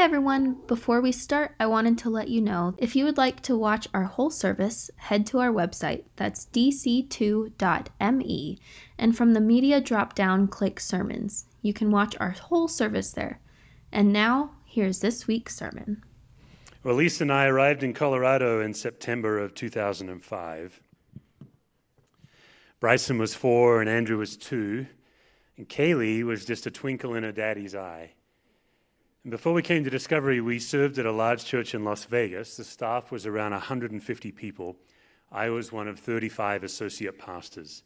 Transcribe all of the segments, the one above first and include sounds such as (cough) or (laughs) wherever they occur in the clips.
everyone! Before we start, I wanted to let you know if you would like to watch our whole service, head to our website, that's dc2.me, and from the media drop down, click sermons. You can watch our whole service there. And now, here's this week's sermon. Well, Lisa and I arrived in Colorado in September of 2005. Bryson was four and Andrew was two, and Kaylee was just a twinkle in her daddy's eye. And before we came to Discovery, we served at a large church in Las Vegas. The staff was around 150 people. I was one of 35 associate pastors.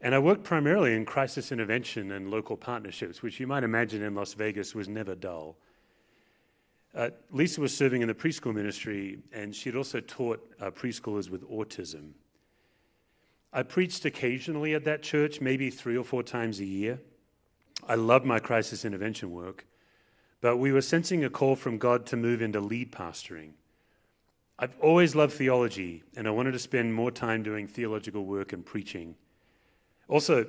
And I worked primarily in crisis intervention and local partnerships, which you might imagine in Las Vegas was never dull. Uh, Lisa was serving in the preschool ministry, and she'd also taught uh, preschoolers with autism. I preached occasionally at that church, maybe three or four times a year. I loved my crisis intervention work. But we were sensing a call from God to move into lead pastoring. I've always loved theology, and I wanted to spend more time doing theological work and preaching. Also,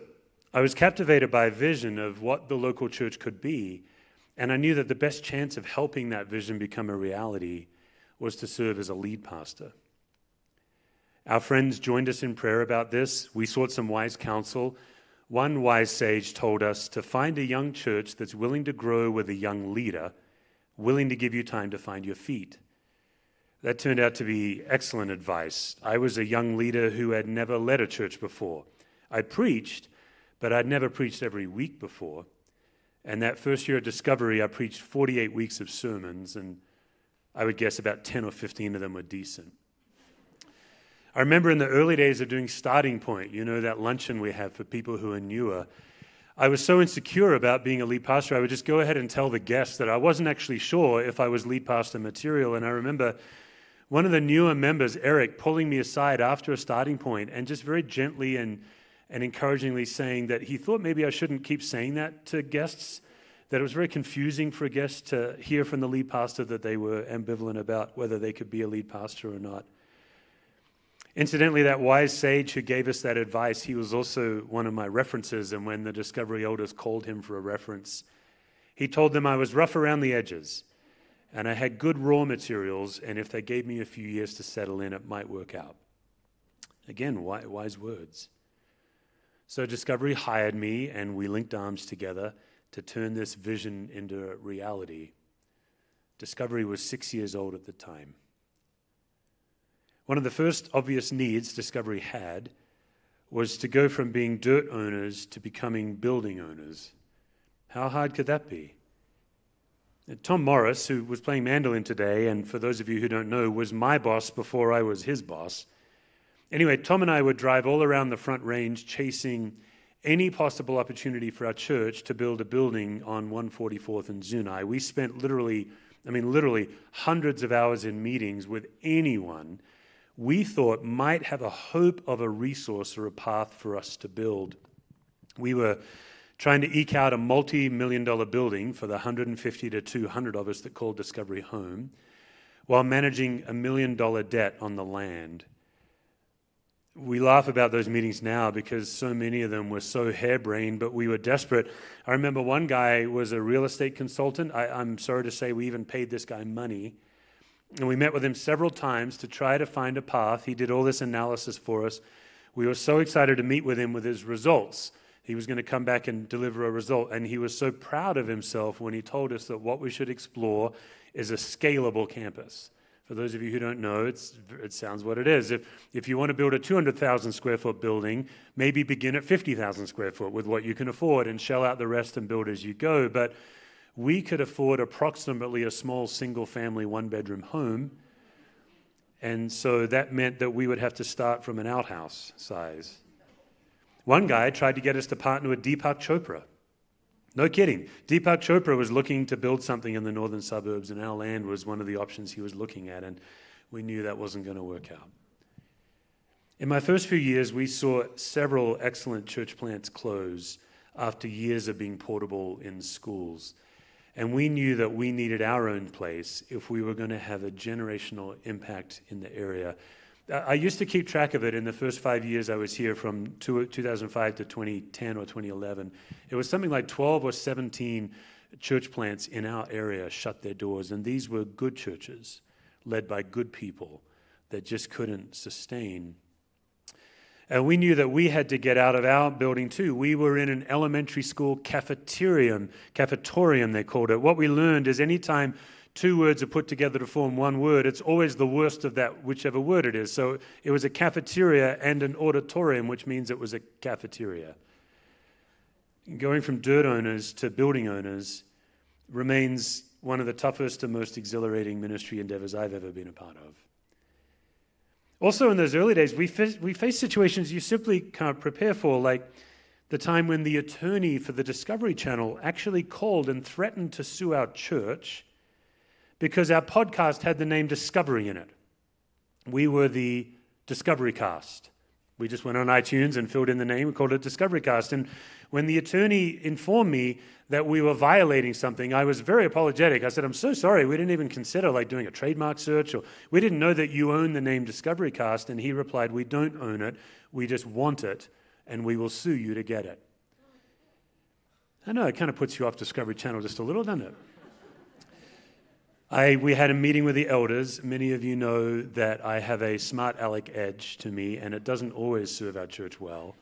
I was captivated by a vision of what the local church could be, and I knew that the best chance of helping that vision become a reality was to serve as a lead pastor. Our friends joined us in prayer about this. We sought some wise counsel one wise sage told us to find a young church that's willing to grow with a young leader, willing to give you time to find your feet. That turned out to be excellent advice. I was a young leader who had never led a church before. I preached, but I'd never preached every week before. And that first year at Discovery, I preached 48 weeks of sermons, and I would guess about 10 or 15 of them were decent. I remember in the early days of doing Starting Point, you know, that luncheon we have for people who are newer. I was so insecure about being a lead pastor, I would just go ahead and tell the guests that I wasn't actually sure if I was lead pastor material. And I remember one of the newer members, Eric, pulling me aside after a starting point and just very gently and, and encouragingly saying that he thought maybe I shouldn't keep saying that to guests, that it was very confusing for guests to hear from the lead pastor that they were ambivalent about whether they could be a lead pastor or not. Incidentally, that wise sage who gave us that advice, he was also one of my references. And when the Discovery elders called him for a reference, he told them I was rough around the edges and I had good raw materials, and if they gave me a few years to settle in, it might work out. Again, wise words. So Discovery hired me, and we linked arms together to turn this vision into reality. Discovery was six years old at the time. One of the first obvious needs Discovery had was to go from being dirt owners to becoming building owners. How hard could that be? Tom Morris, who was playing mandolin today, and for those of you who don't know, was my boss before I was his boss. Anyway, Tom and I would drive all around the Front Range chasing any possible opportunity for our church to build a building on 144th and Zuni. We spent literally, I mean, literally hundreds of hours in meetings with anyone we thought might have a hope of a resource or a path for us to build. We were trying to eke out a multi million dollar building for the 150 to 200 of us that called Discovery home while managing a million dollar debt on the land. We laugh about those meetings now because so many of them were so harebrained, but we were desperate. I remember one guy was a real estate consultant. I, am sorry to say we even paid this guy money and we met with him several times to try to find a path. He did all this analysis for us. We were so excited to meet with him with his results. He was going to come back and deliver a result. And he was so proud of himself when he told us that what we should explore is a scalable campus. For those of you who don't know, it sounds what it is. If, if you want to build a 200,000 square foot building, maybe begin at 50,000 square foot with what you can afford and shell out the rest and build as you go. But we could afford approximately a small single family one bedroom home. And so that meant that we would have to start from an outhouse size. One guy tried to get us to partner with Deepak Chopra. No kidding. Deepak Chopra was looking to build something in the northern suburbs, and our land was one of the options he was looking at, and we knew that wasn't going to work out. In my first few years, we saw several excellent church plants close after years of being portable in schools. And we knew that we needed our own place if we were going to have a generational impact in the area. I used to keep track of it in the first five years I was here from 2005 to 2010 or 2011. It was something like 12 or 17 church plants in our area shut their doors, and these were good churches led by good people that just couldn't sustain. And we knew that we had to get out of our building too. We were in an elementary school cafeterium, cafetorium they called it. What we learned is anytime two words are put together to form one word, it's always the worst of that, whichever word it is. So it was a cafeteria and an auditorium, which means it was a cafeteria. Going from dirt owners to building owners remains one of the toughest and most exhilarating ministry endeavors I've ever been a part of. Also, in those early days, we, face, we faced situations you simply can't prepare for, like the time when the attorney for the Discovery Channel actually called and threatened to sue our church because our podcast had the name Discovery in it. We were the Discovery Cast. We just went on iTunes and filled in the name We called it Discovery Cast. And when the attorney informed me that we were violating something, I was very apologetic. I said, I'm so sorry. We didn't even consider like doing a trademark search or we didn't know that you own the name Discovery Cast. And he replied, We don't own it. We just want it and we will sue you to get it. I know it kind of puts you off Discovery Channel just a little, doesn't it? I, we had a meeting with the elders. Many of you know that I have a smart aleck edge to me, and it doesn't always serve our church well.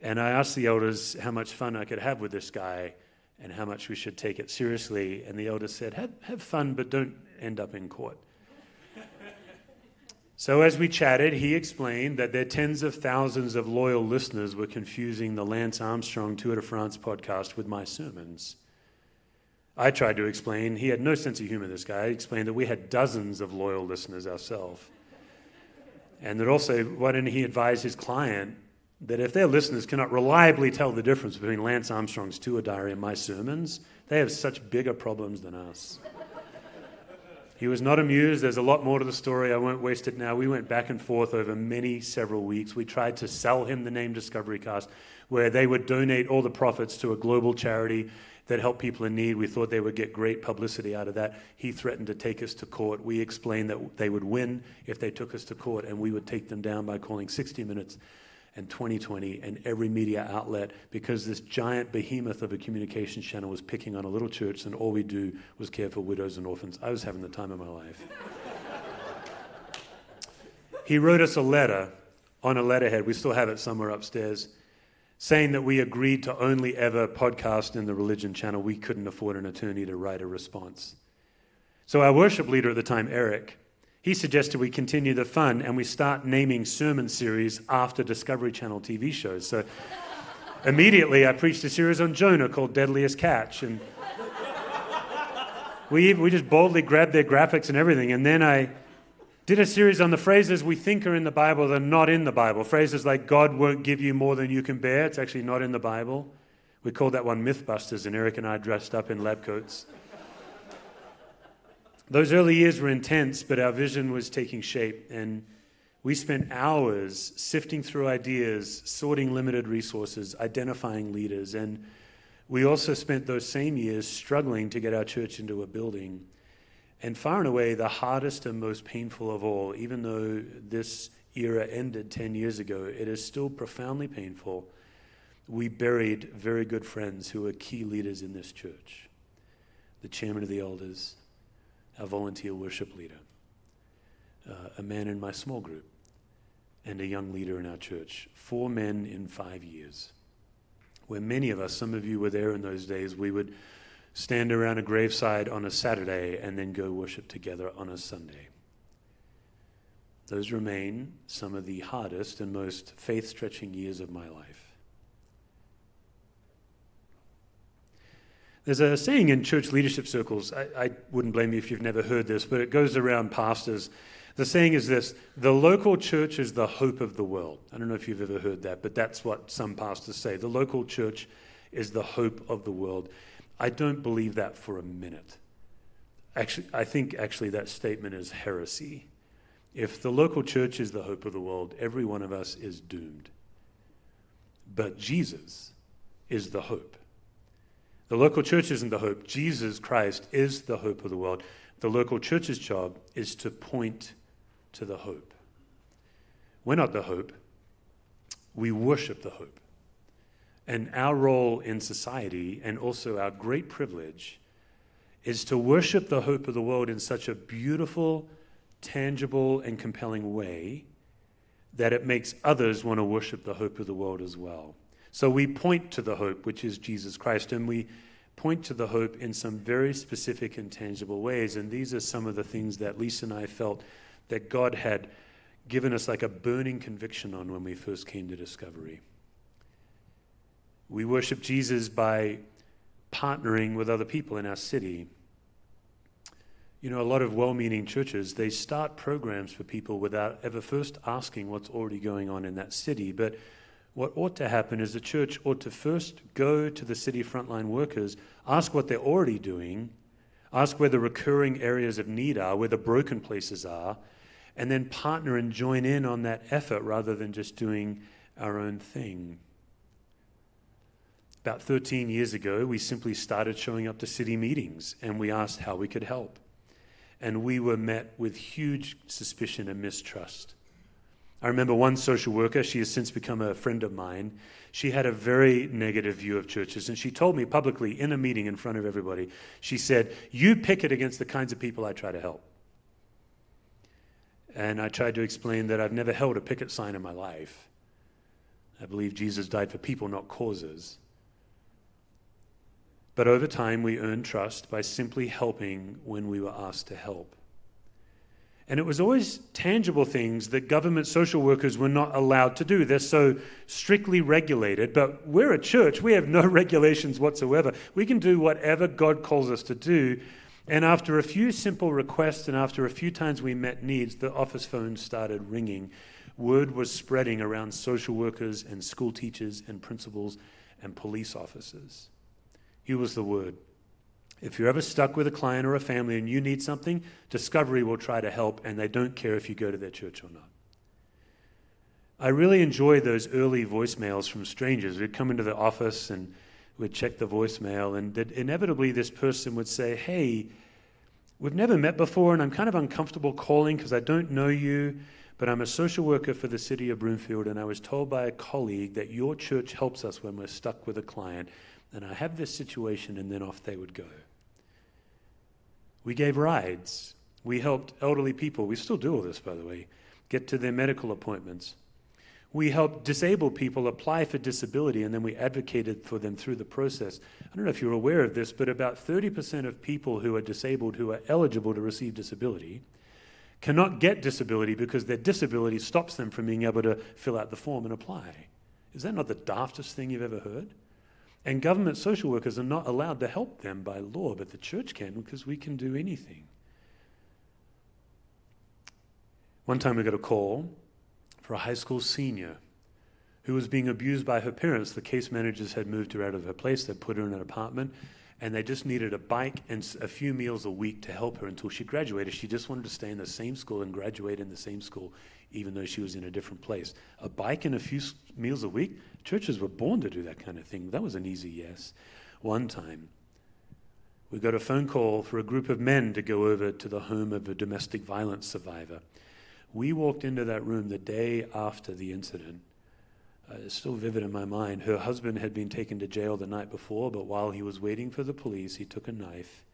And I asked the elders how much fun I could have with this guy and how much we should take it seriously. And the elders said, Have, have fun, but don't end up in court. (laughs) so as we chatted, he explained that their tens of thousands of loyal listeners were confusing the Lance Armstrong Tour de France podcast with my sermons. I tried to explain, he had no sense of humor, this guy. He explained that we had dozens of loyal listeners ourselves. And that also, why didn't he advise his client that if their listeners cannot reliably tell the difference between Lance Armstrong's tour diary and my sermons, they have such bigger problems than us. he was not amused. There's a lot more to the story. I won't waste it now. We went back and forth over many, several weeks. We tried to sell him the name Discovery Cast, where they would donate all the profits to a global charity that helped people in need. We thought they would get great publicity out of that. He threatened to take us to court. We explained that they would win if they took us to court, and we would take them down by calling 60 Minutes and 2020 and every media outlet because this giant behemoth of a communications channel was picking on a little church, and all we do was care for widows and orphans. I was having the time of my life. he wrote us a letter on a letterhead. We still have it somewhere upstairs saying that we agreed to only ever podcast in the religion channel. We couldn't afford an attorney to write a response. So, our worship leader at the time, Eric, he suggested we continue the fun and we start naming sermon series after Discovery Channel TV shows. So, immediately I preached a series on Jonah called Deadliest Catch. And we, we just boldly grabbed their graphics and everything. And then I did a series on the phrases we think are in the Bible that are not in the Bible. Phrases like, God won't give you more than you can bear. It's actually not in the Bible. We called that one Mythbusters, and Eric and I dressed up in lab coats. Those early years were intense, but our vision was taking shape, and we spent hours sifting through ideas, sorting limited resources, identifying leaders, and we also spent those same years struggling to get our church into a building and far and away, the hardest and most painful of all, even though this era ended 10 years ago, it is still profoundly painful. We buried very good friends who were key leaders in this church the chairman of the elders, our volunteer worship leader, uh, a man in my small group, and a young leader in our church. Four men in five years. Where many of us, some of you were there in those days, we would stand around a graveside on a Saturday, and then go worship together on a Sunday. Those remain some of the hardest and most faith stretching years of my life. There's a saying in church leadership circles, I, I, wouldn't blame you if you've never heard this, but it goes around pastors. The saying is this the local church is the hope of the world. I don't know if you've ever heard that, but that's what some pastors say. The local church is the hope of the world. I don't believe that for a minute. Actually, I think actually that statement is heresy. If the local church is the hope of the world, every one of us is doomed. But Jesus is the hope. The local church isn't the hope. Jesus Christ is the hope of the world. The local church's job is to point to the hope. We're not the hope, we worship the hope. And our role in society, and also our great privilege, is to worship the hope of the world in such a beautiful, tangible, and compelling way that it makes others want to worship the hope of the world as well. So we point to the hope, which is Jesus Christ, and we point to the hope in some very specific and tangible ways. And these are some of the things that Lisa and I felt that God had given us like a burning conviction on when we first came to Discovery. We worship Jesus by partnering with other people in our city. You know, a lot of well meaning churches, they start programs for people without ever first asking what's already going on in that city. But what ought to happen is the church ought to first go to the city frontline workers, ask what they're already doing, ask where the recurring areas of need are, where the broken places are, and then partner and join in on that effort rather than just doing our own thing. About 13 years ago, we simply started showing up to city meetings and we asked how we could help. And we were met with huge suspicion and mistrust. I remember one social worker, she has since become a friend of mine. She had a very negative view of churches, and she told me publicly in a meeting in front of everybody, she said, You picket against the kinds of people I try to help. And I tried to explain that I've never held a picket sign in my life. I believe Jesus died for people, not causes. But over time, we earned trust by simply helping when we were asked to help. And it was always tangible things that government social workers were not allowed to do. They're so strictly regulated, but we're a church. We have no (laughs) regulations whatsoever. We can do whatever God calls us to do. And after a few simple requests and after a few times we met needs, the office phone started ringing. Word was spreading around social workers and school teachers and principals and police officers. Here was the word if you're ever stuck with a client or a family and you need something, Discovery will try to help, and they don't care if you go to their church or not. I really enjoy those early voicemails from strangers. We'd come into the office and we'd check the voicemail, and that inevitably this person would say, Hey, we've never met before, and I'm kind of uncomfortable calling because I don't know you, but I'm a social worker for the city of Broomfield, and I was told by a colleague that your church helps us when we're stuck with a client, and I have this situation, and then off they would go. We gave rides. We helped elderly people, we still do all this, by the way, get to their medical appointments. We helped disabled people apply for disability and then we advocated for them through the process. I don't know if you're aware of this, but about 30% of people who are disabled who are eligible to receive disability cannot get disability because their disability stops them from being able to fill out the form and apply. Is that not the daftest thing you've ever heard? And government social workers are not allowed to help them by law, but the church can because we can do anything. One time we got a call for a high school senior who was being abused by her parents. The case managers had moved her out of her place, they put her in an apartment, and they just needed a bike and a few meals a week to help her until she graduated. She just wanted to stay in the same school and graduate in the same school, even though she was in a different place. A bike and a few meals a week? Churches were born to do that kind of thing. That was an easy yes. One time, we got a phone call for a group of men to go over to the home of a domestic violence survivor. We walked into that room the day after the incident. Uh, it's still vivid in my mind. Her husband had been taken to jail the night before, but while he was waiting for the police, he took a knife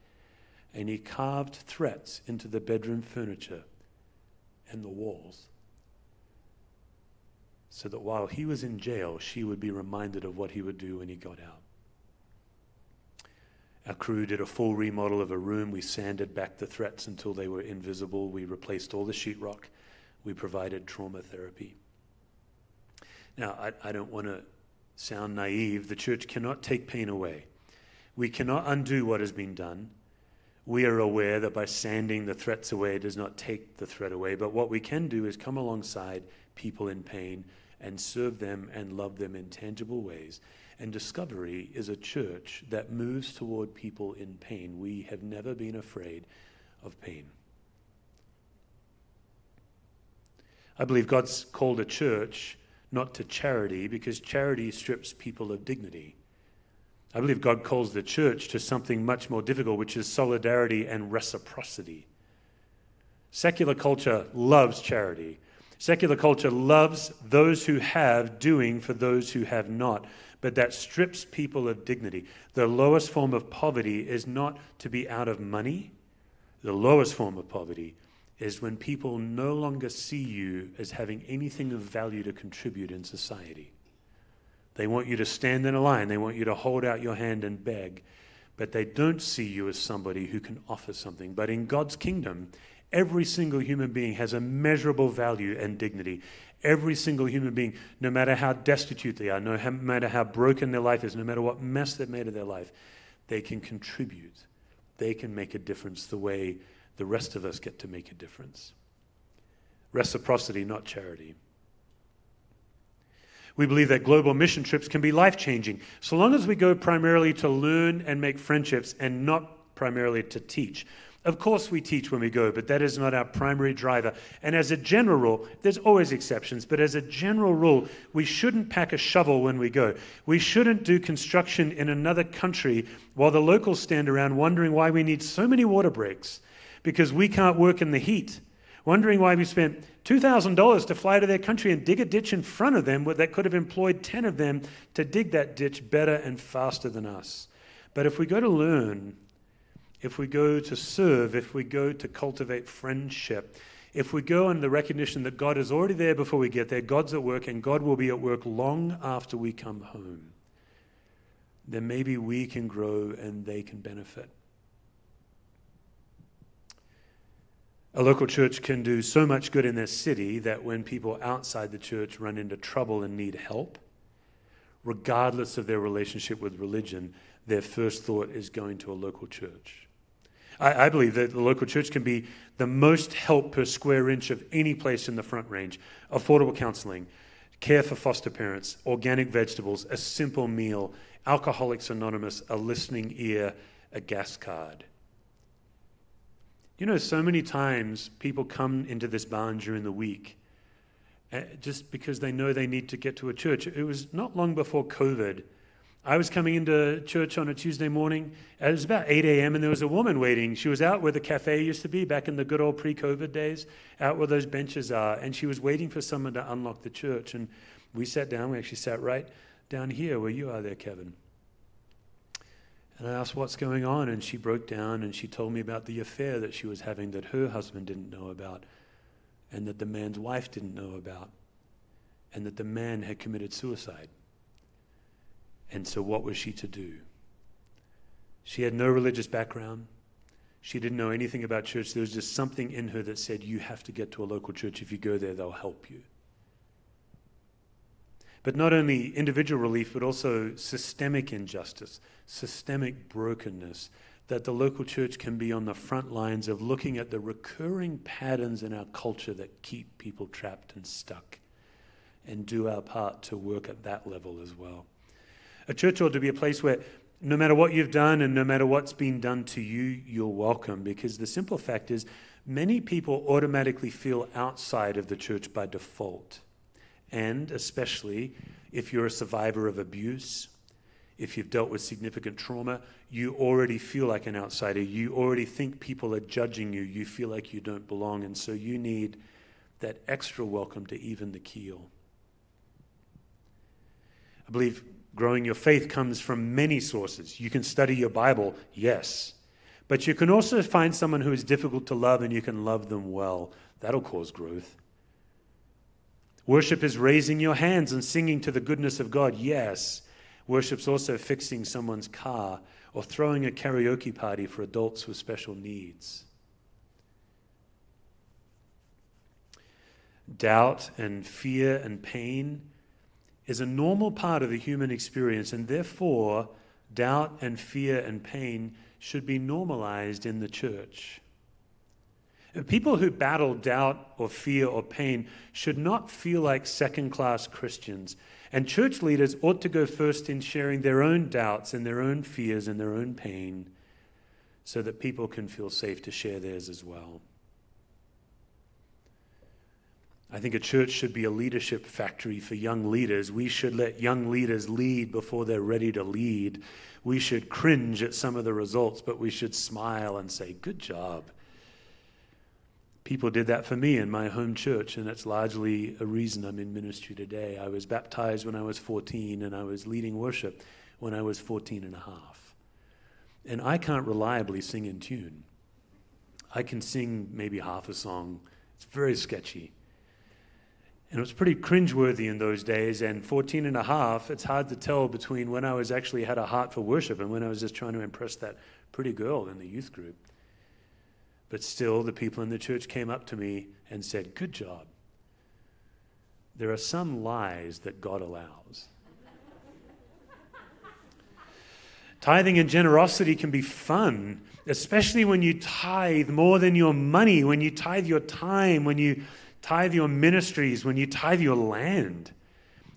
and he carved threats into the bedroom furniture and the walls so that while he was in jail, she would be reminded of what he would do when he got out. Our crew did a full remodel of a room. We sanded back the threats until they were invisible. We replaced all the sheetrock. We provided trauma therapy. Now, I, I don't want to sound naive. The church cannot take pain away. We cannot undo what has been done. We are aware that by sanding the threats away it does not take the threat away. But what we can do is come alongside people in pain and serve them and love them in tangible ways. And Discovery is a church that moves toward people in pain. We have never been afraid of pain. I believe God's called a church not to charity because charity strips people of dignity. I believe God calls the church to something much more difficult, which is solidarity and reciprocity. Secular culture loves charity. Secular culture loves those who have doing for those who have not. but that strips people of dignity. The lowest form of poverty is not to be out of money. The lowest form of poverty is when people no longer see you as having anything of value to contribute in society. They want you to stand in a line, they want you to hold out your hand and beg, but they don't see you as somebody who can offer something. But in God's kingdom, every single human being has a measurable value and dignity. Every single human being, no matter how destitute they are, no matter how broken their life is, no matter what mess they've made of their life, they can contribute. They can make a difference the way the rest of us get to make a difference. Reciprocity, not charity. We believe that global mission trips can be life changing so long as we go primarily to learn and make friendships and not primarily to teach. Of course, we teach when we go, but that is not our primary driver. And as a general rule, there's always exceptions, but as a general rule, we shouldn't pack a shovel when we go. We shouldn't do construction in another country while the locals stand around wondering why we need so many water breaks because we can't work in the heat, wondering why we spent $2,000 to fly to their country and dig a ditch in front of them that could have employed 10 of them to dig that ditch better and faster than us. But if we go to learn, if we go to serve, if we go to cultivate friendship, if we go in the recognition that God is already there before we get there, God's at work, and God will be at work long after we come home, then maybe we can grow and they can benefit. A local church can do so much good in their city that when people outside the church run into trouble and need help, regardless of their relationship with religion, their first thought is going to a local church. I, I, believe that the local church can be the most help per square inch of any place in the Front Range. Affordable counseling, care for foster parents, organic vegetables, a simple meal, Alcoholics Anonymous, a listening ear, a gas card. You know, so many times people come into this barn during the week uh, just because they know they need to get to a church. It was not long before COVID I was coming into church on a Tuesday morning. It was about 8 a.m., and there was a woman waiting. She was out where the cafe used to be back in the good old pre COVID days, out where those benches are. And she was waiting for someone to unlock the church. And we sat down. We actually sat right down here where you are there, Kevin. And I asked what's going on. And she broke down and she told me about the affair that she was having that her husband didn't know about, and that the man's wife didn't know about, and that the man had committed suicide. And so, what was she to do? She had no religious background. She didn't know anything about church. There was just something in her that said, You have to get to a local church. If you go there, they'll help you. But not only individual relief, but also systemic injustice, systemic brokenness, that the local church can be on the front lines of looking at the recurring patterns in our culture that keep people trapped and stuck and do our part to work at that level as well. A church ought to be a place where no matter what you've done and no matter what's been done to you, you're welcome. Because the simple fact is, many people automatically feel outside of the church by default. And especially if you're a survivor of abuse, if you've dealt with significant trauma, you already feel like an outsider. You already think people are judging you. You feel like you don't belong. And so you need that extra welcome to even the keel. I believe Growing your faith comes from many sources. You can study your Bible, yes. But you can also find someone who is difficult to love and you can love them well. That'll cause growth. Worship is raising your hands and singing to the goodness of God, yes. Worship's also fixing someone's car or throwing a karaoke party for adults with special needs. Doubt and fear and pain is a normal part of the human experience, and therefore, doubt and fear and pain should be normalized in the church. People who battle doubt or fear or pain should not feel like second class Christians. And church leaders ought to go first in sharing their own doubts and their own fears and their own pain so that people can feel safe to share theirs as well. I think a church should be a leadership factory for young leaders. We should let young leaders lead before they're ready to lead. We should cringe at some of the results, but we should smile and say, Good job. people did that for me in my home church, and that's largely a reason I'm in ministry today. I was baptized when I was 14, and I was leading worship when I was 14 and a half. And I can't reliably sing in tune. I can sing maybe half a song. It's very sketchy. And it was pretty cringeworthy in those days. And 14 and a half, it's hard to tell between when I was actually had a heart for worship and when I was just trying to impress that pretty girl in the youth group. But still, the people in the church came up to me and said, Good job. There are some lies that God allows. Tithing and generosity can be fun, especially when you tithe more than your money, when you tithe your time, when you tithe your ministries, when you tithe your land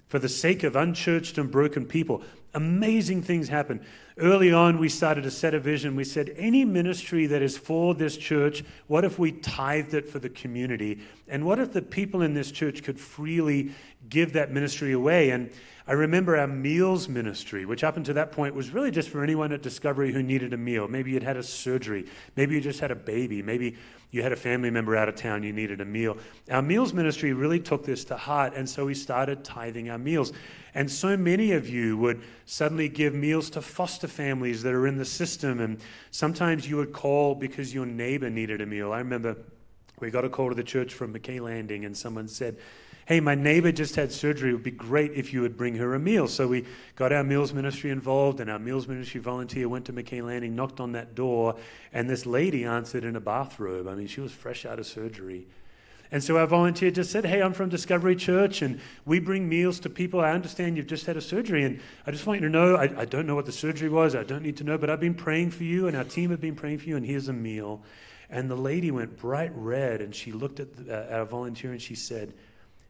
for the sake of unchurched and broken people. Amazing things happen. Early on, we started to set a vision. We said, any ministry that is for this church, what if we tithed it for the community? And what if the people in this church could freely give that ministry away? And I remember our meals ministry, which up until that point was really just for anyone at Discovery who needed a meal. Maybe you'd had a surgery. Maybe you just had a baby. Maybe you had a family member out of town, you needed a meal. Our meals ministry really took this to heart, and so we started tithing our meals. And so many of you would suddenly give meals to foster families that are in the system, and sometimes you would call because your neighbor needed a meal. I remember we got a call to the church from McKay Landing, and someone said, hey, my neighbor just had surgery. It would be great if you would bring her a meal. So we got our meals ministry involved, and our meals ministry volunteer went to McKay Landing, knocked on that door, and this lady answered in a bathrobe. I mean, she was fresh out of surgery. And so our volunteer just said, Hey, I'm from Discovery Church, and we bring meals to people. I understand you've just had a surgery, and I just want you to know I, I don't know what the surgery was. I don't need to know, but I've been praying for you, and our team have been praying for you, and here's a meal. And the lady went bright red, and she looked at the, uh, our volunteer and she said,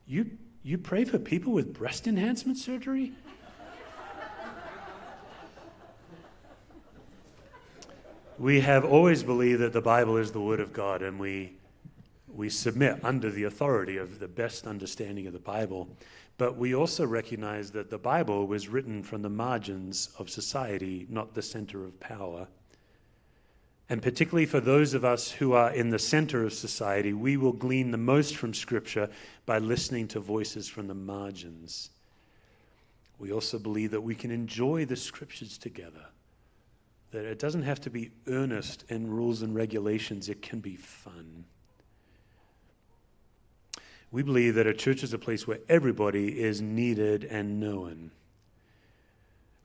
you, you pray for people with breast enhancement surgery? we have always believed that the Bible is the Word of God, and we, we submit under the authority of the best understanding of the Bible. But we also recognize that the Bible was written from the margins of society, not the center of power. And particularly for those of us who are in the center of society, we will glean the most from Scripture by listening to voices from the margins. We also believe that we can enjoy the Scriptures together, that it doesn't have to be earnest in rules and regulations, it can be fun. We believe that a church is a place where everybody is needed and known.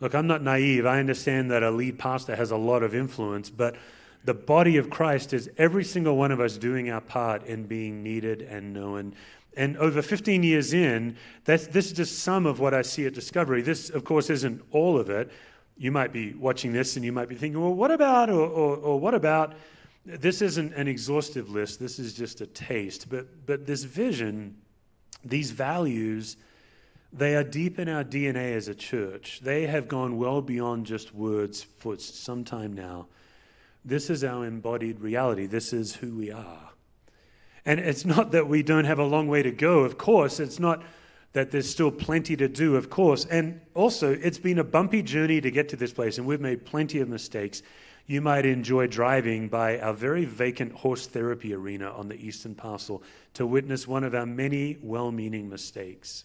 Look, I'm not naive. I understand that a lead pastor has a lot of influence, but the body of Christ is every single one of us doing our part in being needed and known. And over 15 years in, that's, this is just some of what I see at Discovery. This, of course, isn't all of it. You might be watching this and you might be thinking, well, what about, or, or, or what about? This isn't an exhaustive list, this is just a taste. But, but this vision, these values, they are deep in our DNA as a church. They have gone well beyond just words for some time now. This is our embodied reality. This is who we are. And it's not that we don't have a long way to go, of course. It's not that there's still plenty to do, of course. And also, it's been a bumpy journey to get to this place, and we've made plenty of mistakes. You might enjoy driving by our very vacant horse therapy arena on the eastern parcel to witness one of our many well meaning mistakes.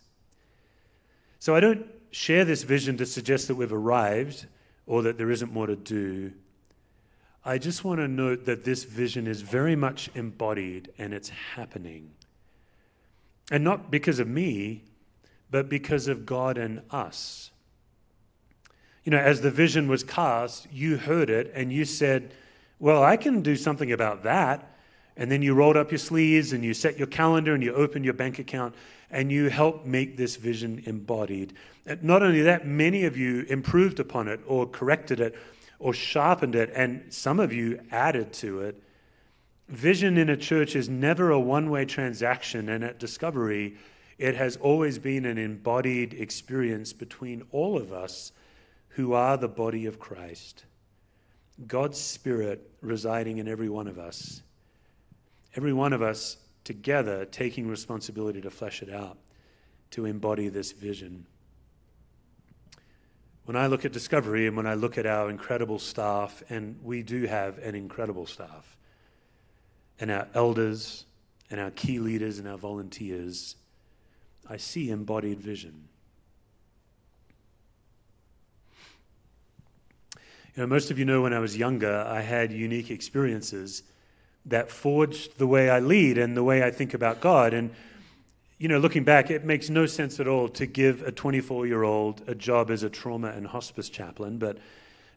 So I don't share this vision to suggest that we've arrived or that there isn't more to do. I just want to note that this vision is very much embodied and it's happening. And not because of me, but because of God and us. You know, as the vision was cast, you heard it and you said, Well, I can do something about that. And then you rolled up your sleeves and you set your calendar and you opened your bank account and you helped make this vision embodied. Not only that, many of you improved upon it or corrected it or sharpened it, and some of you added to it. Vision in a church is never a one way transaction, and at Discovery, it has always been an embodied experience between all of us who are the body of Christ. God's Spirit residing in every one of us. Every one of us together taking responsibility to flesh it out, to embody this vision. When I look at Discovery and when I look at our incredible staff, and we do have an incredible staff, and our elders and our key leaders and our volunteers, I see embodied vision. You know, most of you know when I was younger, I had unique experiences that forged the way I lead and the way I think about God. And, you know, looking back, it makes no sense at all to give a 24 year old a job as a trauma and hospice chaplain, but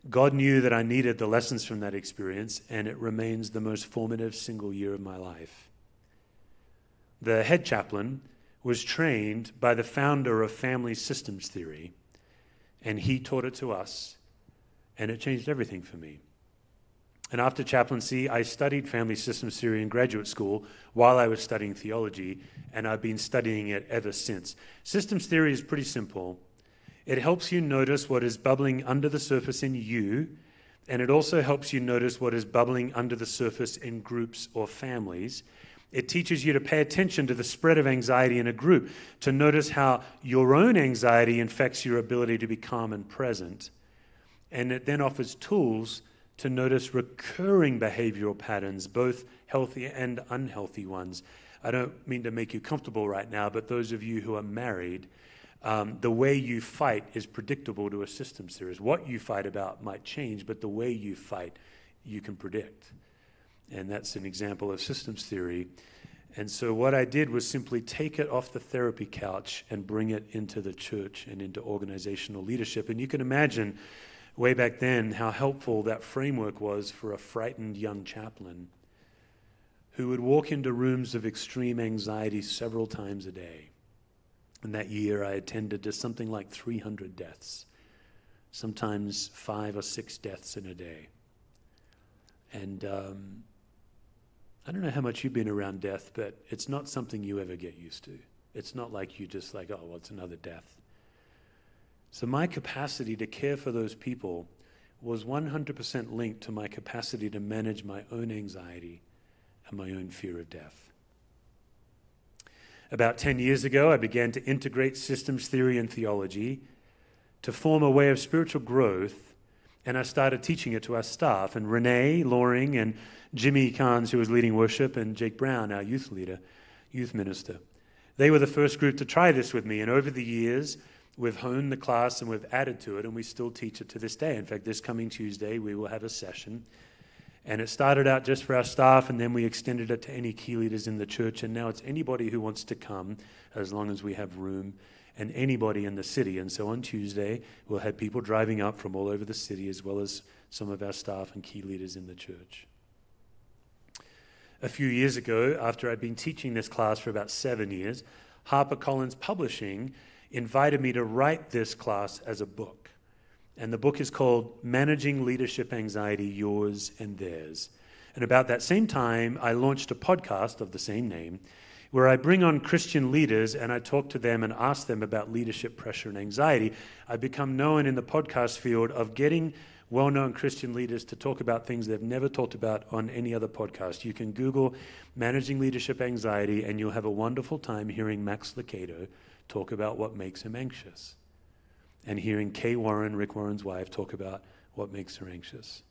God knew that I needed the lessons from that experience, and it remains the most formative single year of my life. The head chaplain was trained by the founder of family systems theory, and he taught it to us, and it changed everything for me. And after chaplaincy, I studied family systems theory in graduate school while I was studying theology, and I've been studying it ever since. Systems theory is pretty simple. It helps you notice what is bubbling under the surface in you, and it also helps you notice what is bubbling under the surface in groups or families. It teaches you to pay attention to the spread of anxiety in a group, to notice how your own anxiety infects your ability to be calm and present. And it then offers tools to notice recurring behavioral patterns, both healthy and unhealthy ones. I don't mean to make you comfortable right now, but those of you who are married, um, the way you fight is predictable to a systems theorist. What you fight about might change, but the way you fight, you can predict. And that's an example of systems theory. And so, what I did was simply take it off the therapy couch and bring it into the church and into organizational leadership. And you can imagine way back then how helpful that framework was for a frightened young chaplain who would walk into rooms of extreme anxiety several times a day and that year, I attended to something like 300 deaths, sometimes five or six deaths in a day. And um, I don't know how much you've been around death, but it's not something you ever get used to. It's not like you just like, oh, well, it's another death. So my capacity to care for those people was 100% linked to my capacity to manage my own anxiety and my own fear of death. About 10 years ago, I began to integrate systems theory and theology to form a way of spiritual growth, and I started teaching it to our staff. And Renee Loring and Jimmy Carnes, who was leading worship, and Jake Brown, our youth leader, youth minister, they were the first group to try this with me. And over the years, we've honed the class and we've added to it, and we still teach it to this day. In fact, this coming Tuesday, we will have a session and it started out just for our staff, and then we extended it to any key leaders in the church. And now it's anybody who wants to come, as long as we have room, and anybody in the city. And so on Tuesday, we'll have people driving up from all over the city, as well as some of our staff and key leaders in the church. A few years ago, after I'd been teaching this class for about seven years, HarperCollins Publishing invited me to write this class as a book. And the book is called Managing Leadership Anxiety Yours and Theirs. And about that same time, I launched a podcast of the same name where I bring on Christian leaders and I talk to them and ask them about leadership pressure and anxiety. I've become known in the podcast field of getting well known Christian leaders to talk about things they've never talked about on any other podcast. You can Google Managing Leadership Anxiety and you'll have a wonderful time hearing Max Lucado talk about what makes him anxious and hearing Kay Warren, Rick Warren's wife, talk about what makes her anxious.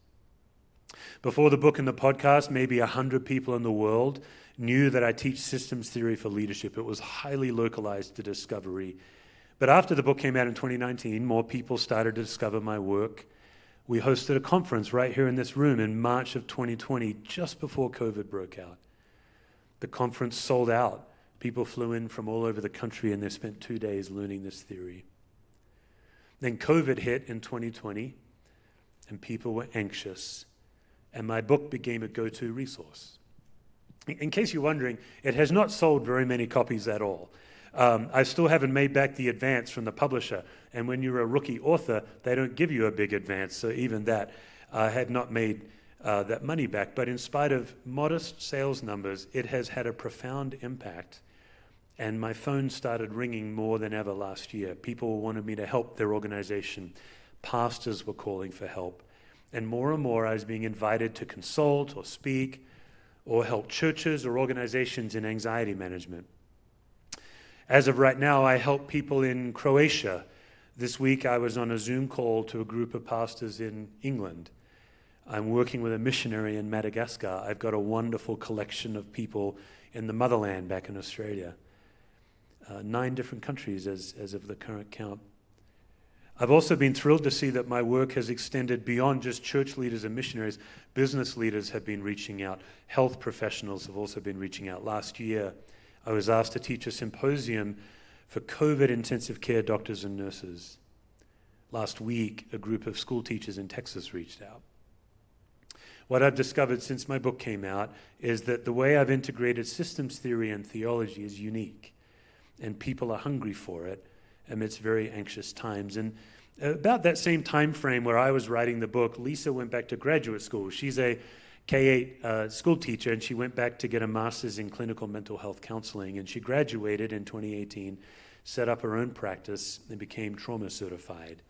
Before the book and the podcast, maybe 100 people in the world knew that I teach systems theory for leadership. It was highly localized to discovery. But after the book came out in 2019, more people started to discover my work. We hosted a conference right here in this room in March of 2020, just before COVID broke out. The conference sold out. People flew in from all over the country and they spent two days learning this theory. Then COVID hit in 2020, and people were anxious, and my book became a go to resource. In case you're wondering, it has not sold very many copies at all. Um, I still haven't made back the advance from the publisher, and when you're a rookie author, they don't give you a big advance, so even that I uh, had not made uh, that money back. But in spite of modest sales numbers, it has had a profound impact and my phone started ringing more than ever last year. People wanted me to help their organization. Pastors were calling for help. And more and more, I was being invited to consult or speak or help churches or organizations in anxiety management. As of right now, I help people in Croatia. This week, I was on a Zoom call to a group of pastors in England. I'm working with a missionary in Madagascar. I've got a wonderful collection of people in the motherland back in Australia. Uh, nine different countries as, as of the current count. I've also been thrilled to see that my work has extended beyond just church leaders and missionaries. Business leaders have been reaching out, health professionals have also been reaching out. Last year, I was asked to teach a symposium for COVID intensive care doctors and nurses. Last week, a group of school teachers in Texas reached out. What I've discovered since my book came out is that the way I've integrated systems theory and theology is unique, and people are hungry for it amidst very anxious times. And about that same time frame where I was writing the book, Lisa went back to graduate school. She's a K 8 uh, school teacher, and she went back to get a master's in clinical mental health counseling. And she graduated in 2018, set up her own practice, and became trauma certified.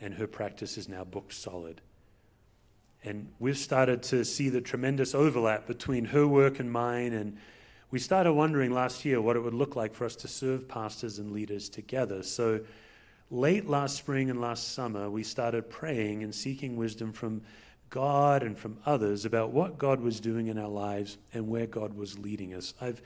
And her practice is now booked solid. And we've started to see the tremendous overlap between her work and mine, and we started wondering last year what it would look like for us to serve pastors and leaders together. So, late last spring and last summer, we started praying and seeking wisdom from God and from others about what God was doing in our lives and where God was leading us. I've,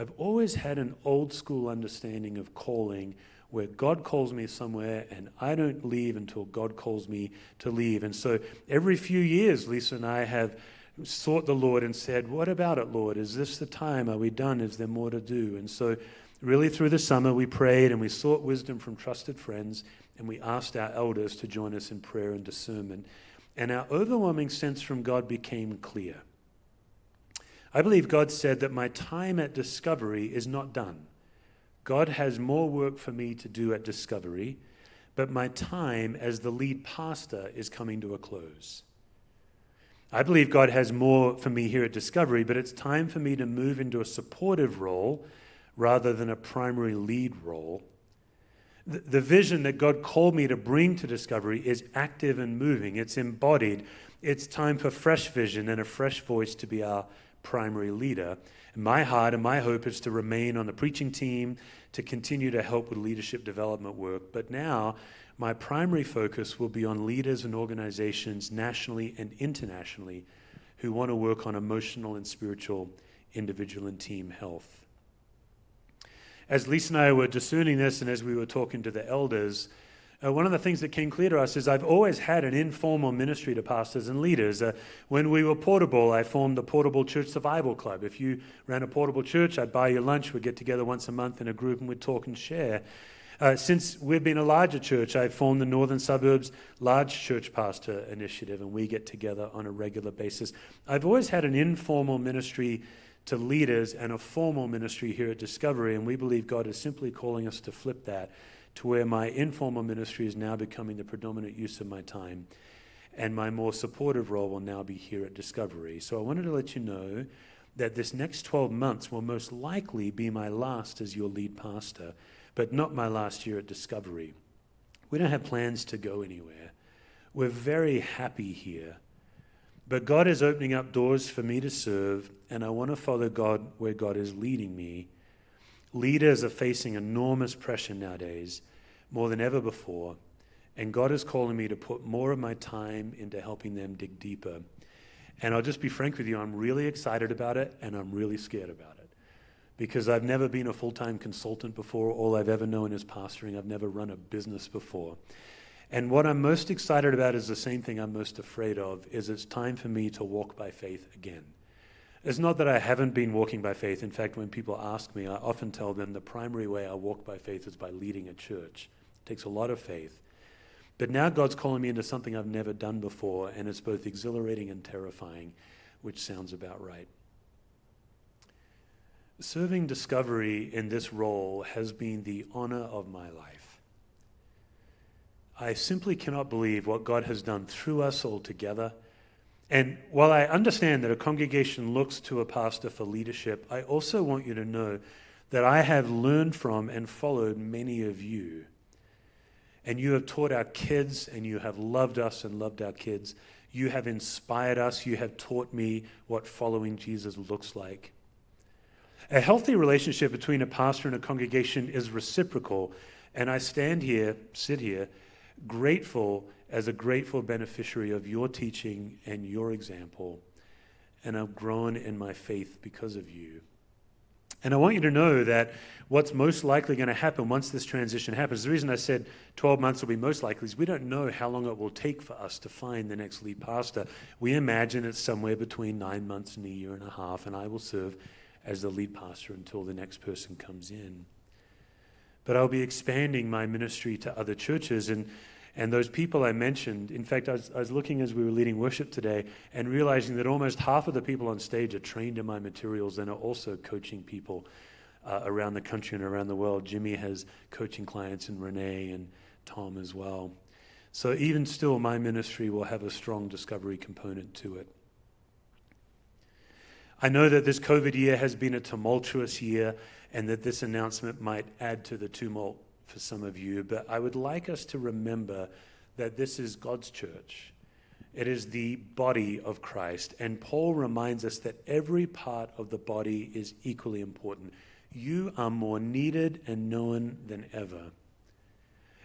I've always had an old school understanding of calling where God calls me somewhere and I don't leave until God calls me to leave. And so every few years, Lisa and I have sought the Lord and said, What about it, Lord? Is this the time? Are we done? Is there more to do? And so, really, through the summer, we prayed and we sought wisdom from trusted friends and we asked our elders to join us in prayer and discernment. And our overwhelming sense from God became clear. I believe God said that my time at Discovery is not done. God has more work for me to do at Discovery, but my time as the lead pastor is coming to a close. I believe God has more for me here at Discovery, but it's time for me to move into a supportive role rather than a primary lead role. The, vision that God called me to bring to Discovery is active and moving, it's embodied. It's time for fresh vision and a fresh voice to be our primary leader. And my heart and my hope is to remain on the preaching team, to continue to help with leadership development work. But now, my primary focus will be on leaders and organizations nationally and internationally who want to work on emotional and spiritual individual and team health. As Lisa and I were discerning this, and as we were talking to the elders, uh, one of the things that came clear to us is I've always had an informal ministry to pastors and leaders. Uh, when we were portable, I formed the Portable Church Survival Club. If you ran a portable church, I'd buy you lunch. We'd get together once a month in a group and we'd talk and share. Uh, since we've been a larger church, I've formed the Northern Suburbs Large Church Pastor Initiative, and we get together on a regular basis. I've always had an informal ministry to leaders and a formal ministry here at Discovery, and we believe God is simply calling us to flip that to where my informal ministry is now becoming the predominant use of my time, and my more supportive role will now be here at Discovery. So I wanted to let you know that this next 12 months will most likely be my last as your lead pastor but not my last year at Discovery. We don't have plans to go anywhere. We're very happy here. But God is opening up doors for me to serve, and I want to follow God where God is leading me. Leaders are facing enormous pressure nowadays, more than ever before, and God is calling me to put more of my time into helping them dig deeper. And I'll just be frank with you, I'm really excited about it, and I'm really scared about it because I've never been a full time consultant before. All I've ever known is pastoring. I've never run a business before. And what I'm most excited about is the same thing I'm most afraid of is it's time for me to walk by faith again. It's not that I haven't been walking by faith. In fact, when people ask me, I often tell them the primary way I walk by faith is by leading a church. It takes a lot of faith. But now God's calling me into something I've never done before, and it's both exhilarating and terrifying, which sounds about right. Serving Discovery in this role has been the honor of my life. I simply cannot believe what God has done through us all together. And while I understand that a congregation looks to a pastor for leadership, I also want you to know that I have learned from and followed many of you. And you have taught our kids, and you have loved us and loved our kids. You have inspired us. You have taught me what following Jesus looks like. A healthy relationship between a pastor and a congregation is reciprocal. And I stand here, sit here, grateful as a grateful beneficiary of your teaching and your example. And I've grown in my faith because of you. And I want you to know that what's most likely going to happen once this transition happens, the reason I said 12 months will be most likely is we don't know how long it will take for us to find the next lead pastor. We imagine it's somewhere between nine months and a year and a half, and I will serve as the lead pastor until the next person comes in. But I'll be expanding my ministry to other churches, and and those people I mentioned, in fact, I was, I was, looking as we were leading worship today and realizing that almost half of the people on stage are trained in my materials and are also coaching people uh, around the country and around the world. Jimmy has coaching clients, and Renee and Tom as well. So, even still, my ministry will have a strong discovery component to it. I know that this COVID year has been a tumultuous year and that this announcement might add to the tumult for some of you, but I would like us to remember that this is God's church. It is the body of Christ. And Paul reminds us that every part of the body is equally important. You are more needed and known than ever.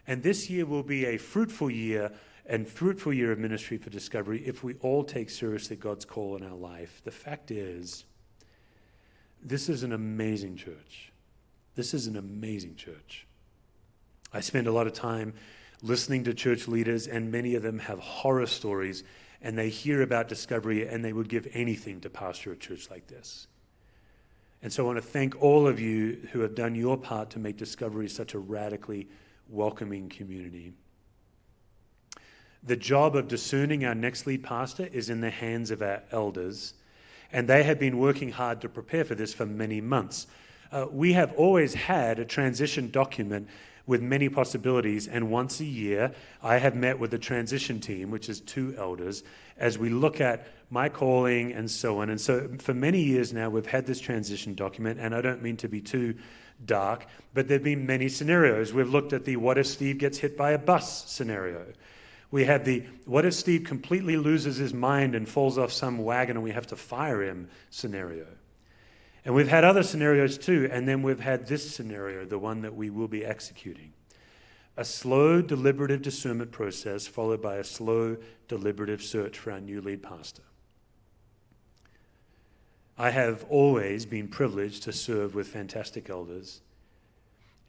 And this year will be a fruitful year and fruitful year of ministry for discovery if we all take seriously God's call in our life. The fact is, this is an amazing church. This is an amazing church. I spend a lot of time listening to church leaders, and many of them have horror stories, and they hear about discovery, and they would give anything to pastor a church like this. And so I want to thank all of you who have done your part to make Discovery such a radically welcoming community. The job of discerning our next lead pastor is in the hands of our elders, and they have been working hard to prepare for this for many months. Uh, we have always had a transition document with many possibilities. And once a year, I have met with the transition team, which is two elders, as we look at my calling and so on. And so for many years now, we've had this transition document, and I don't mean to be too dark, but there have been many scenarios. We've looked at the what if Steve gets hit by a bus scenario. We have the what if Steve completely loses his mind and falls off some wagon and we have to fire him scenario. And we've had other scenarios too, and then we've had this scenario, the one that we will be executing. A slow, deliberative discernment process followed by a slow, deliberative search for our new lead pastor. I have always been privileged to serve with fantastic elders,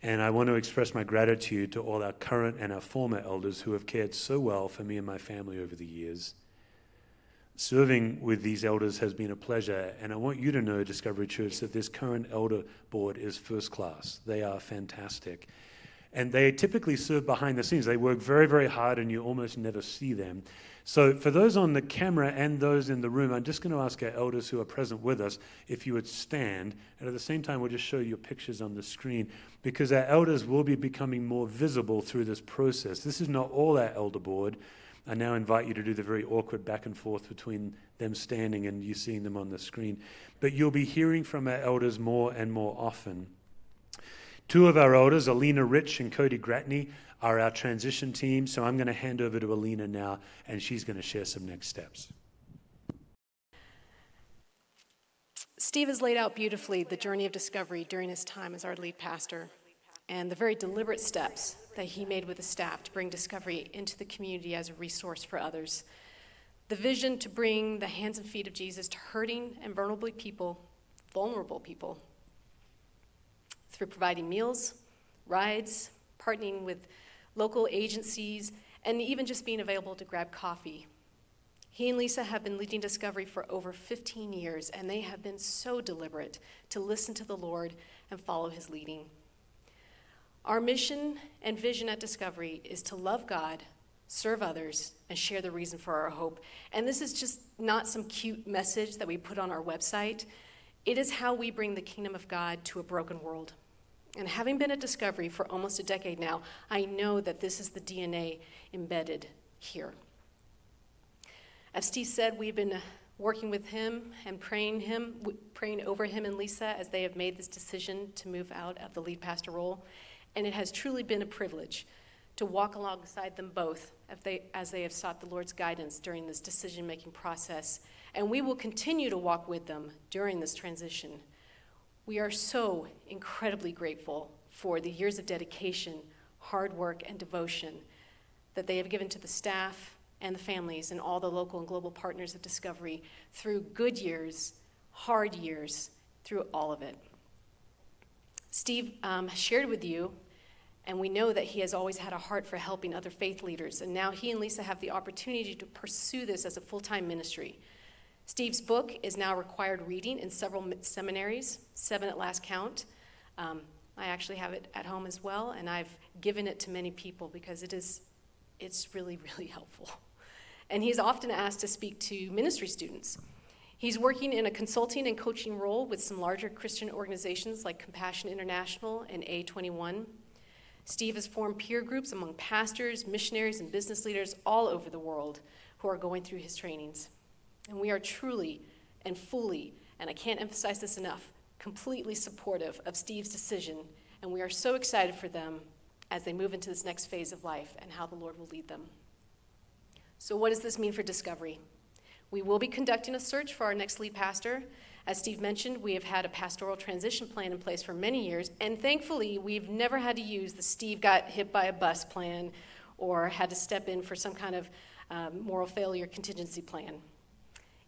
and I want to express my gratitude to all our current and our former elders who have cared so well for me and my family over the years. Serving with these elders has been a pleasure, and I want you to know, Discovery Church, that this current elder board is first class. They are fantastic. And they typically serve behind the scenes. They work very, very hard, and you almost never see them. So, for those on the camera and those in the room, I'm just going to ask our elders who are present with us if you would stand. And at the same time, we'll just show you pictures on the screen because our elders will be becoming more visible through this process. This is not all our elder board. I now invite you to do the very awkward back and forth between them standing and you seeing them on the screen. But you'll be hearing from our elders more and more often. Two of our elders, Alina Rich and Cody Gratney, are our transition team. So I'm going to hand over to Alina now, and she's going to share some next steps. Steve has laid out beautifully the journey of discovery during his time as our lead pastor and the very deliberate steps that he made with the staff to bring Discovery into the community as a resource for others. The vision to bring the hands and feet of Jesus to hurting and vulnerable people, vulnerable people, through providing meals, rides, partnering with local agencies, and even just being available to grab coffee. He and Lisa have been leading Discovery for over 15 years, and they have been so deliberate to listen to the Lord and follow his leading. Our mission and vision at Discovery is to love God, serve others, and share the reason for our hope. And this is just not some cute message that we put on our website. It is how we bring the kingdom of God to a broken world. And having been at Discovery for almost a decade now, I know that this is the DNA embedded here. As Steve said, we've been working with him and praying him, praying over him and Lisa as they have made this decision to move out of the lead pastor role and it has truly been a privilege to walk alongside them both as they, as they have sought the Lord's guidance during this decision making process. And we will continue to walk with them during this transition. We are so incredibly grateful for the years of dedication, hard work, and devotion that they have given to the staff and the families and all the local and global partners of Discovery through good years, hard years, through all of it. Steve um, shared with you, and we know that he has always had a heart for helping other faith leaders, and now he and Lisa have the opportunity to pursue this as a full time ministry. Steve's book is now required reading in several seminaries, seven at last count. Um, I actually have it at home as well, and I've given it to many people because it is, it's really, (laughs) really helpful. And he's often asked to speak to ministry students. He's working in a consulting and coaching role with some larger Christian organizations like Compassion International and A21. Steve has formed peer groups among pastors, missionaries, and business leaders all over the world who are going through his trainings. And we are truly and fully, and I can't emphasize this enough, completely supportive of Steve's decision, and we are so excited for them as they move into this next phase of life and how the Lord will lead them. So, what does this mean for Discovery? We will be conducting a search for our next lead pastor. As Steve mentioned, we have had a pastoral transition plan in place for many years, and thankfully, we've never had to use the Steve got hit by a bus plan or had to step in for some kind of um, moral failure contingency plan.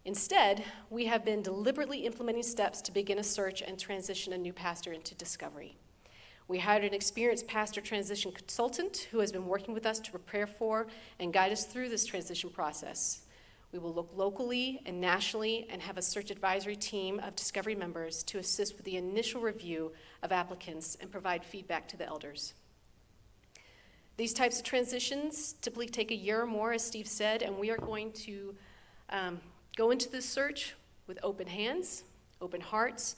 Instead, we have been deliberately implementing steps to begin a search and transition a new pastor into discovery. We hired an experienced pastor transition consultant who has been working with us to prepare for and guide us through this transition process. We will look locally and nationally and have a search advisory team of discovery members to assist with the initial review of applicants and provide feedback to the elders. These types of transitions typically take a year or more, as Steve said, and we are going to um, Go into this search with open hands, open hearts,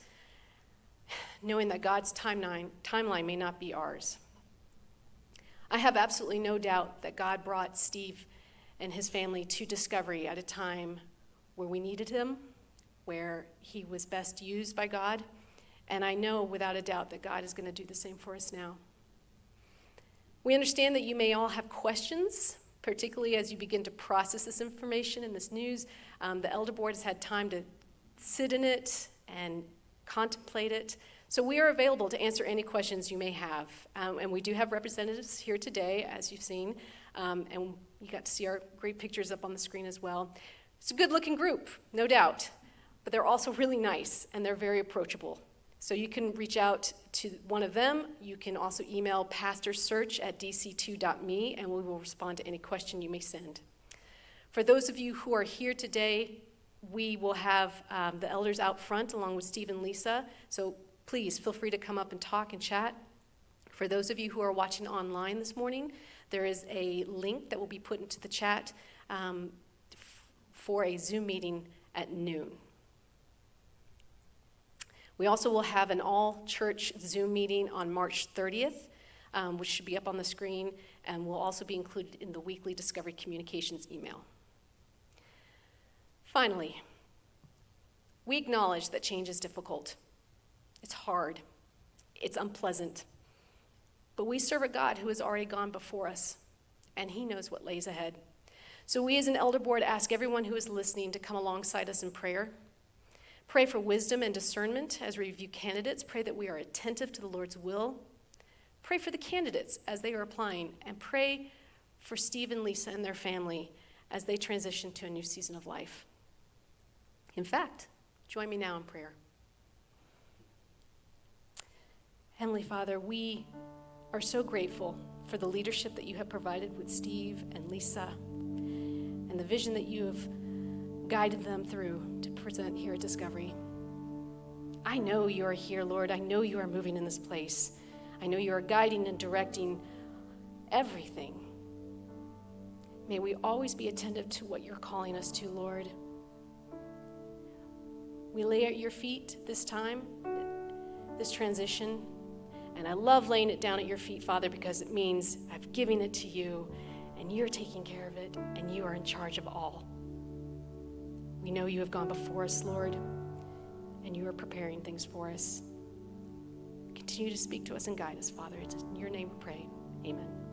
knowing that God's timeline, timeline may not be ours. I have absolutely no doubt that God brought Steve and his family to discovery at a time where we needed him, where he was best used by God, and I know without a doubt that God is going to do the same for us now. We understand that you may all have questions particularly as you begin to process this information and this news. Um, the Elder Board has had time to sit in it and contemplate it. So we are available to answer any questions you may have. Um, and we do have representatives here today, as you've seen. Um, and you got to see our great pictures up on the screen as well. It's a good looking group, no doubt. But they're also really nice and they're very approachable. So you can reach out to one of them. You can also email pastorsearch at dc2.me and we will respond to any question you may send. For those of you who are here today, we will have um, the elders out front along with Steve and Lisa. So please feel free to come up and talk and chat. For those of you who are watching online this morning, there is a link that will be put into the chat um, f- for a Zoom meeting at noon. We also will have an all church Zoom meeting on March 30th, um, which should be up on the screen, and will also be included in the weekly Discovery Communications email. Finally, we acknowledge that change is difficult, it's hard, it's unpleasant. But we serve a God who has already gone before us, and He knows what lays ahead. So, we as an elder board ask everyone who is listening to come alongside us in prayer Pray for wisdom and discernment as we review candidates. Pray that we are attentive to the Lord's will. Pray for the candidates as they are applying, and pray for Steve and Lisa and their family as they transition to a new season of life. In fact, join me now in prayer. Heavenly Father, we are so grateful for the leadership that you have provided with Steve and Lisa and the vision that you have guided them through to present here at Discovery. I know you are here, Lord. I know you are moving in this place. I know you are guiding and directing everything. May we always be attentive to what you're calling us to, Lord. We lay at your feet this time, this transition, and I love laying it down at your feet, Father, because it means I've given it to you, and you're taking care of it, and you are in charge of all. We know you have gone before us, Lord, and you are preparing things for us. Continue to speak to us and guide us, Father. It's in your name we pray. Amen.